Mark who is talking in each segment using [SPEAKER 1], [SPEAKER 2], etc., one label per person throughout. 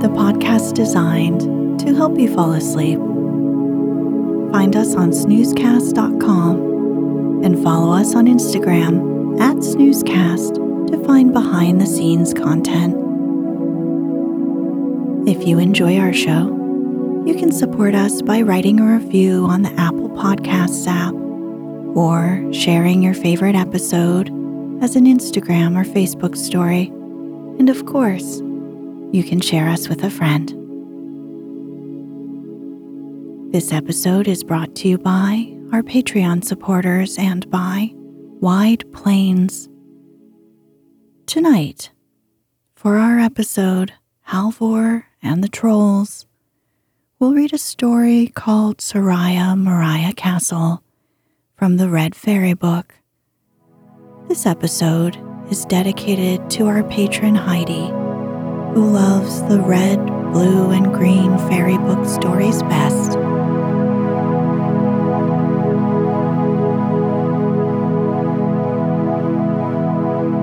[SPEAKER 1] The podcast designed to help you fall asleep. Find us on snoozecast.com and follow us on Instagram at snoozecast to find behind the scenes content. If you enjoy our show, you can support us by writing a review on the Apple Podcasts app or sharing your favorite episode as an Instagram or Facebook story. And of course, you can share us with a friend. This episode is brought to you by our Patreon supporters and by Wide Plains. Tonight, for our episode, Halvor and the Trolls, we'll read a story called Soria Moria Castle from the Red Fairy book. This episode is dedicated to our patron Heidi, who loves the red, blue, and green fairy book stories best.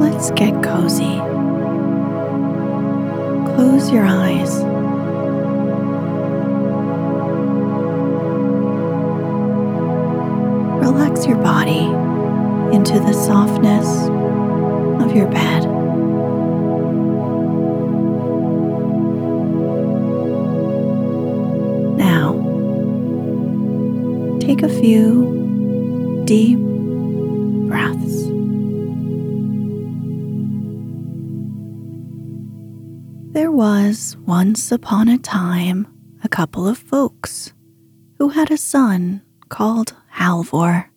[SPEAKER 1] Let's get cozy. Close your eyes. Relax your body into the softness of your bed. Take a few deep breaths. There was once upon a time a couple of folks who had a son called Halvor.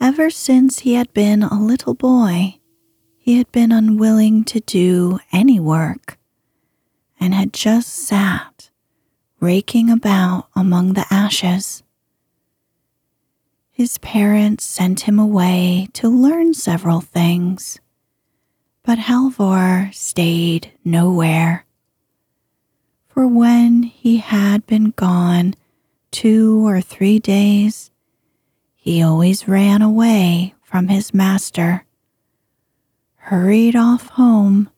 [SPEAKER 1] Ever since he had been a little boy, he had been unwilling to do any work and had just sat raking about among the ashes. His parents sent him away to learn several things, but Halvor stayed nowhere. For when he had been gone two or three days, he always ran away from his master, hurried off home,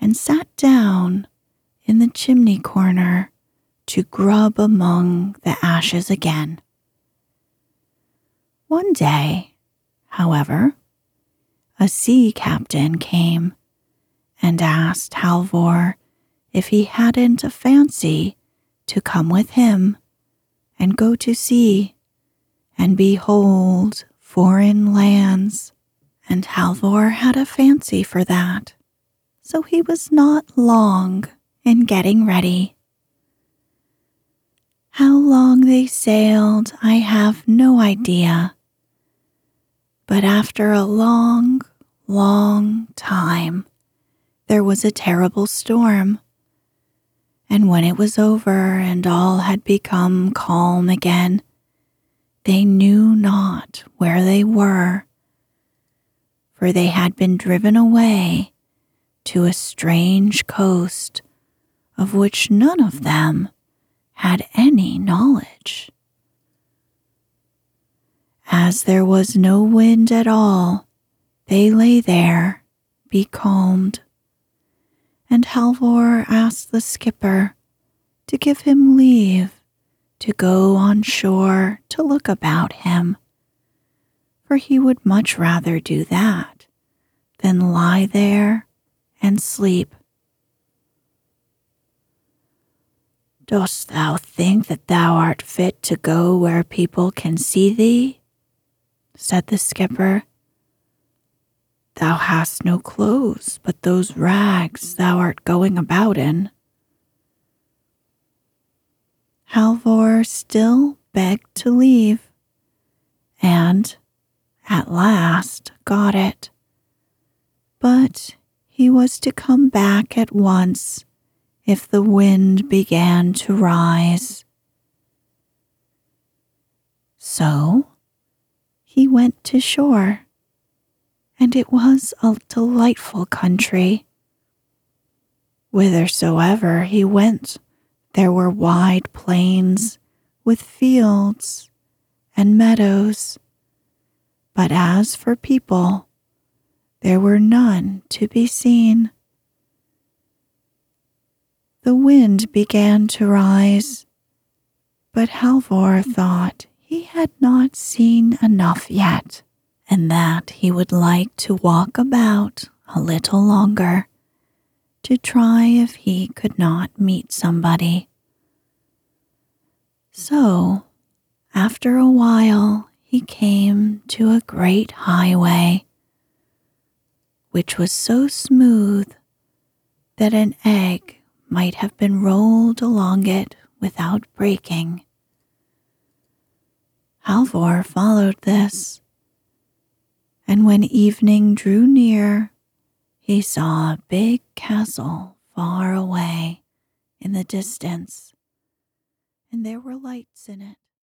[SPEAKER 1] and sat down in the chimney corner to grub among the ashes again. One day, however, a sea captain came and asked Halvor if he hadn't a fancy to come with him and go to sea and behold foreign lands. And Halvor had a fancy for that, so he was not long in getting ready. How long they sailed, I have no idea. But after a long, long time, there was a terrible storm, And when it was over and all had become calm again, they knew not where they were, for they had been driven away to a strange coast of which none of them had any knowledge. As there was no wind at all, they lay there, becalmed and Halvor asked the skipper to give him leave to go on shore to look about him, for he would much rather do that than lie there and sleep. Dost thou think that thou art fit to go where people can see thee? said the skipper. Thou hast no clothes but those rags thou art going about in. Halvor still begged to leave, and at last got it. But he was to come back at once if the wind began to rise. So he went to shore and it was a delightful country. Whithersoever he went, there were wide plains with fields and meadows. But as for people, there were none to be seen. The wind began to rise, but Halvor thought he had not seen enough yet and that he would like to walk about a little longer to try if he could not meet somebody. So, after a while, he came to a great highway, which was so smooth that an egg might have been rolled along it without breaking. Halvor followed this and when evening drew near, he saw a big castle far away in the distance, and there were lights in it.